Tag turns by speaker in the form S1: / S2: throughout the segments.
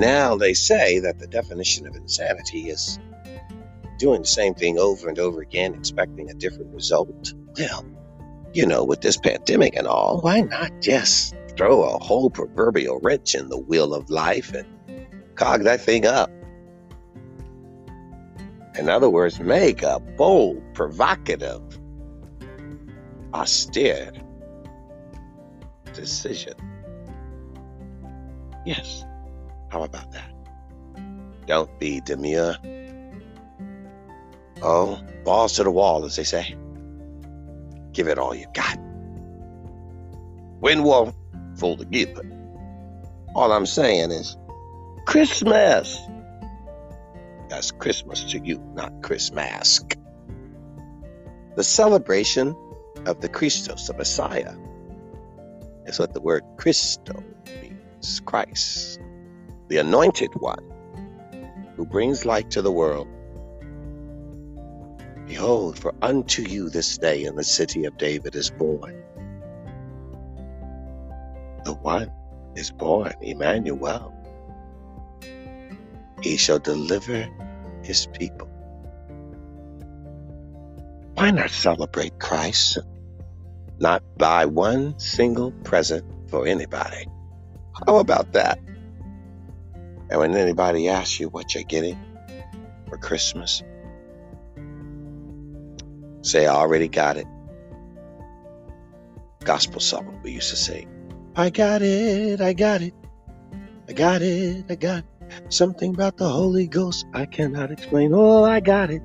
S1: Now they say that the definition of insanity is doing the same thing over and over again, expecting a different result. Well, you know, with this pandemic and all, why not just throw a whole proverbial wrench in the wheel of life and cog that thing up? In other words, make a bold, provocative, austere decision. Yes. How about that? Don't be demure. Oh, balls to the wall, as they say. Give it all you got. Win won't fold together. All I'm saying is Christmas. That's Christmas to you, not Christmas. The celebration of the Christos, the Messiah, is what the word Christo means Christ, the anointed one who brings light to the world. Behold, for unto you this day in the city of David is born. The one is born, Emmanuel. He shall deliver his people. Why not celebrate Christ? Not buy one single present for anybody. How about that? And when anybody asks you what you're getting for Christmas, say, I already got it. Gospel song we used to sing. I got it, I got it, I got it, I got it. Something about the Holy Ghost I cannot explain. Oh, I got it.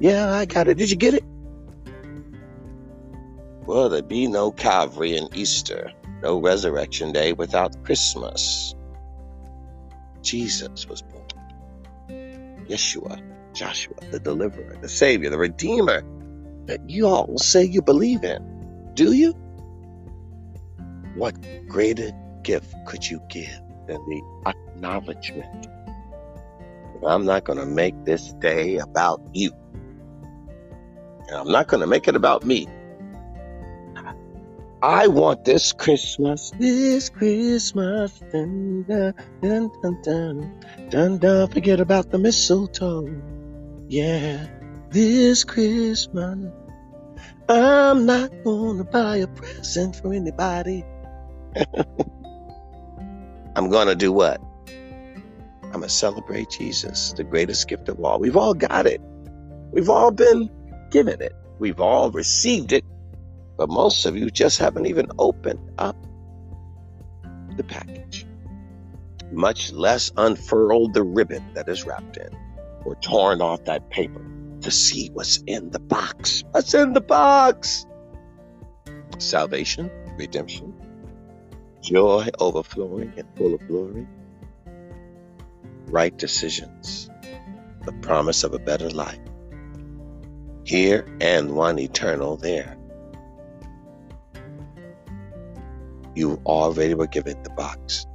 S1: Yeah, I got it. Did you get it? Well, there be no Calvary and Easter, no Resurrection Day without Christmas. Jesus was born. Yeshua, Joshua, the deliverer, the savior, the redeemer that you all say you believe in. Do you? What greater gift could you give than the acknowledgement? I'm not going to make this day about you. And I'm not going to make it about me. I want this Christmas, this Christmas, dun dun dun dun dun, dun, dun forget about the mistletoe. Yeah, this Christmas, I'm not gonna buy a present for anybody. I'm gonna do what? I'm gonna celebrate Jesus, the greatest gift of all. We've all got it. We've all been given it. We've all received it but most of you just haven't even opened up the package, much less unfurled the ribbon that is wrapped in or torn off that paper to see what's in the box. What's in the box? Salvation, redemption, joy overflowing and full of glory, right decisions, the promise of a better life, here and one eternal there. You already were given the box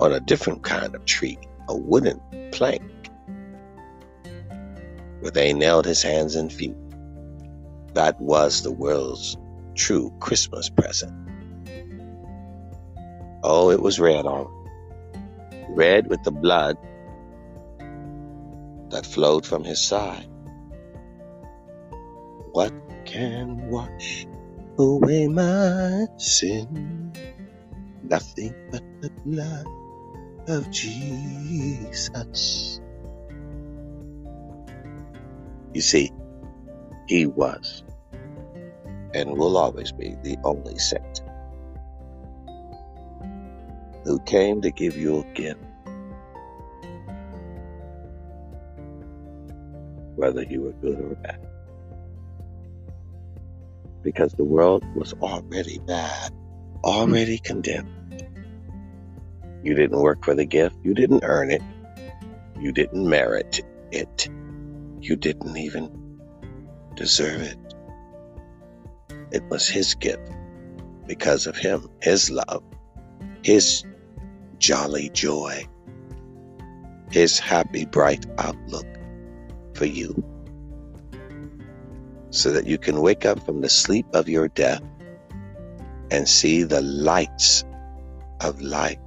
S1: on a different kind of tree, a wooden plank, where they nailed his hands and feet. That was the world's true Christmas present. Oh, it was red on red with the blood that flowed from his side. What can wash away my sin. Nothing but the blood of Jesus. You see, he was and will always be the only saint who came to give you a gift. Whether you were good or bad because the world was already bad, hmm. already condemned. You didn't work for the gift, you didn't earn it, you didn't merit it, you didn't even deserve it. It was His gift because of Him, His love, His jolly joy, His happy, bright outlook for you so that you can wake up from the sleep of your death and see the lights of life.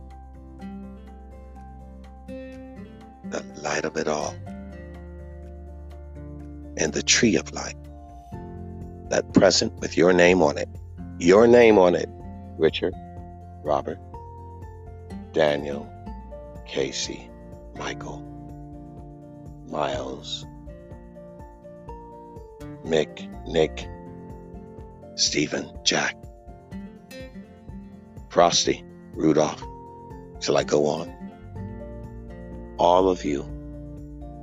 S1: the light of it all, and the tree of life, that present with your name on it, your name on it, Richard, Robert, Daniel, Casey, Michael, Miles, Mick, Nick, Stephen, Jack, Frosty, Rudolph. Shall I go on? All of you,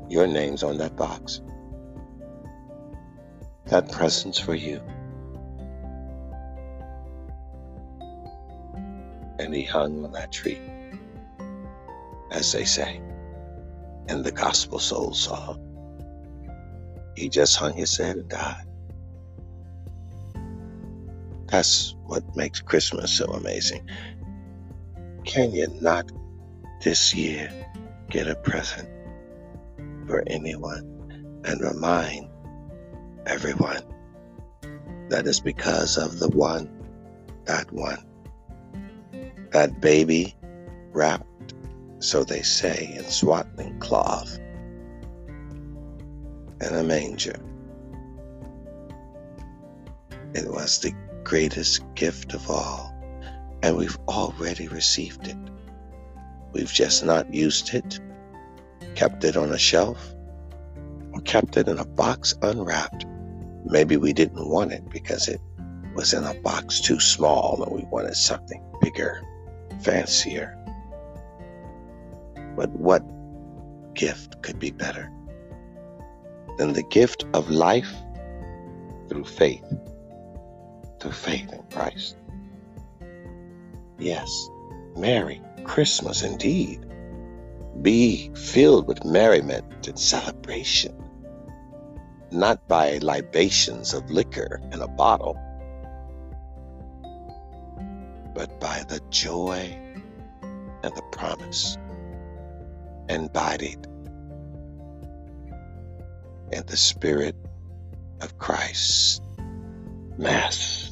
S1: your names on that box. That present's for you. And he hung on that tree, as they say in the gospel soul song. He just hung his head and died. That's what makes Christmas so amazing. Can you not this year get a present for anyone and remind everyone that it's because of the one, that one, that baby wrapped, so they say, in swaddling cloth in a manger. It was the greatest gift of all, and we've already received it. We've just not used it, kept it on a shelf, or kept it in a box unwrapped. Maybe we didn't want it because it was in a box too small and we wanted something bigger, fancier. But what gift could be better than the gift of life through faith? Through faith in Christ. Yes, Merry Christmas indeed. Be filled with merriment and celebration, not by libations of liquor in a bottle, but by the joy and the promise embodied in the Spirit of Christ, Master.